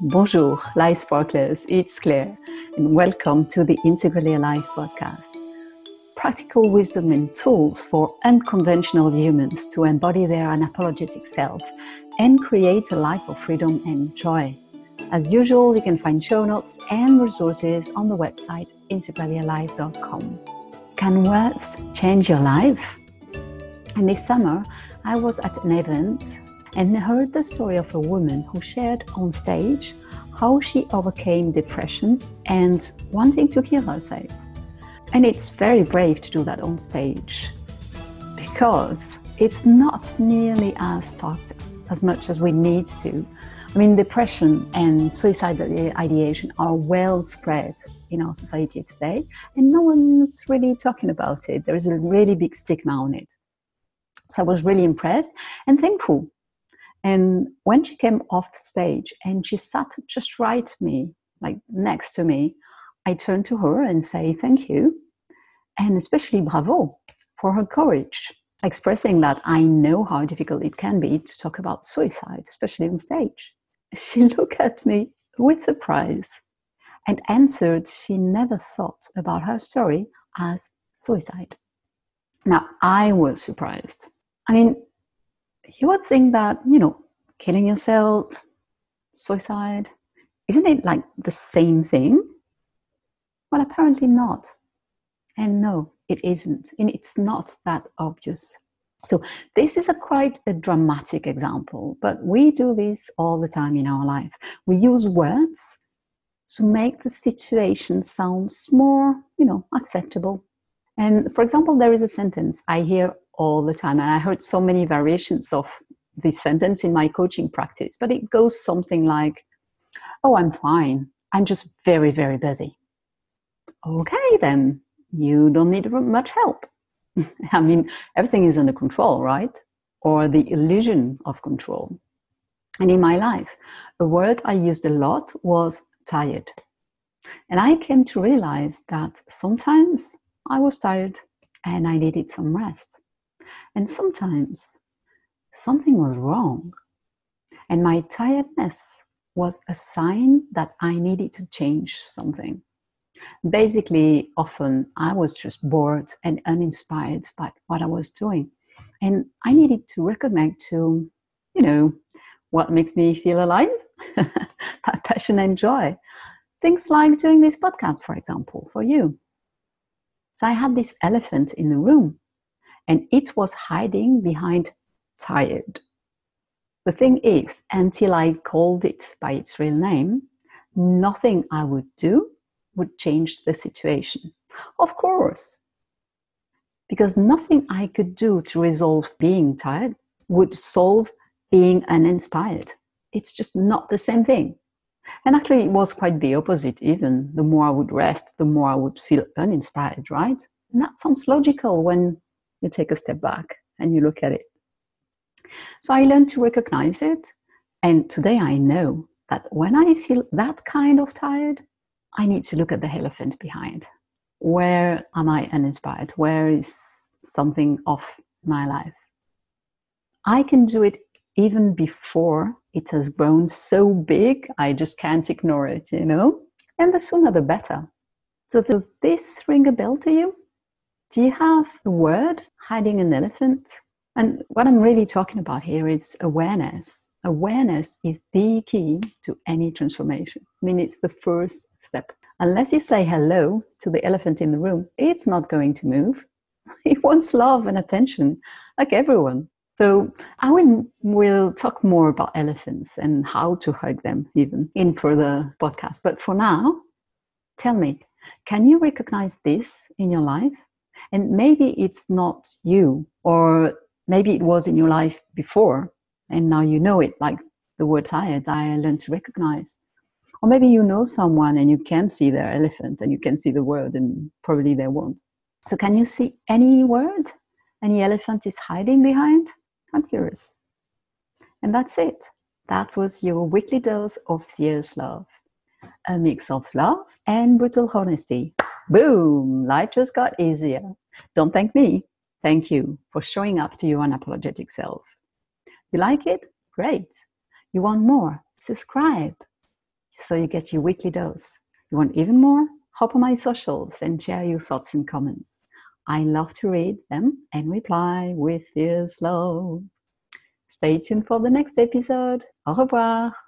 Bonjour, Life Sparklers, it's Claire, and welcome to the Integrally Alive podcast. Practical wisdom and tools for unconventional humans to embody their unapologetic self and create a life of freedom and joy. As usual, you can find show notes and resources on the website integrallyalive.com. Can words change your life? And this summer, I was at an event and heard the story of a woman who shared on stage how she overcame depression and wanting to kill herself. And it's very brave to do that on stage because it's not nearly as talked as much as we need to. I mean, depression and suicidal ideation are well spread in our society today, and no one's really talking about it. There is a really big stigma on it. So I was really impressed and thankful and when she came off stage and she sat just right me, like next to me, I turned to her and say thank you, and especially bravo for her courage, expressing that I know how difficult it can be to talk about suicide, especially on stage. She looked at me with surprise and answered she never thought about her story as suicide. Now, I was surprised. I mean, you would think that, you know, killing yourself, suicide, isn't it like the same thing? Well, apparently not. And no, it isn't. And it's not that obvious. So, this is a quite a dramatic example, but we do this all the time in our life. We use words to make the situation sounds more, you know, acceptable. And for example, there is a sentence I hear all the time. And I heard so many variations of this sentence in my coaching practice, but it goes something like, Oh, I'm fine. I'm just very, very busy. Okay, then you don't need much help. I mean, everything is under control, right? Or the illusion of control. And in my life, a word I used a lot was tired. And I came to realize that sometimes I was tired and I needed some rest. And sometimes something was wrong. And my tiredness was a sign that I needed to change something. Basically, often I was just bored and uninspired by what I was doing. And I needed to reconnect to, you know, what makes me feel alive, that passion and joy. Things like doing this podcast, for example, for you. So I had this elephant in the room and it was hiding behind tired. The thing is, until I called it by its real name, nothing I would do would change the situation. Of course, because nothing I could do to resolve being tired would solve being uninspired. It's just not the same thing. And actually, it was quite the opposite, even. The more I would rest, the more I would feel uninspired, right? And that sounds logical when you take a step back and you look at it. So I learned to recognize it. And today I know that when I feel that kind of tired, I need to look at the elephant behind. Where am I uninspired? Where is something off my life? I can do it even before it has grown so big, I just can't ignore it, you know? And the sooner the better. So, does this ring a bell to you? Do you have a word hiding an elephant? And what I'm really talking about here is awareness. Awareness is the key to any transformation. I mean, it's the first step. Unless you say hello to the elephant in the room, it's not going to move. It wants love and attention, like everyone. So I will talk more about elephants and how to hug them even in further podcasts. But for now, tell me, can you recognize this in your life? And maybe it's not you, or maybe it was in your life before, and now you know it, like the word tired, I learned to recognize. Or maybe you know someone and you can see their elephant and you can see the word, and probably they won't. So, can you see any word any elephant is hiding behind? I'm curious. And that's it. That was your weekly dose of fierce love. A mix of love and brutal honesty. Boom! Life just got easier. Don't thank me. Thank you for showing up to your unapologetic self. You like it? Great. You want more? Subscribe. so you get your weekly dose. You want even more? Hop on my socials and share your thoughts and comments. I love to read them and reply with fierce love. Stay tuned for the next episode. Au revoir.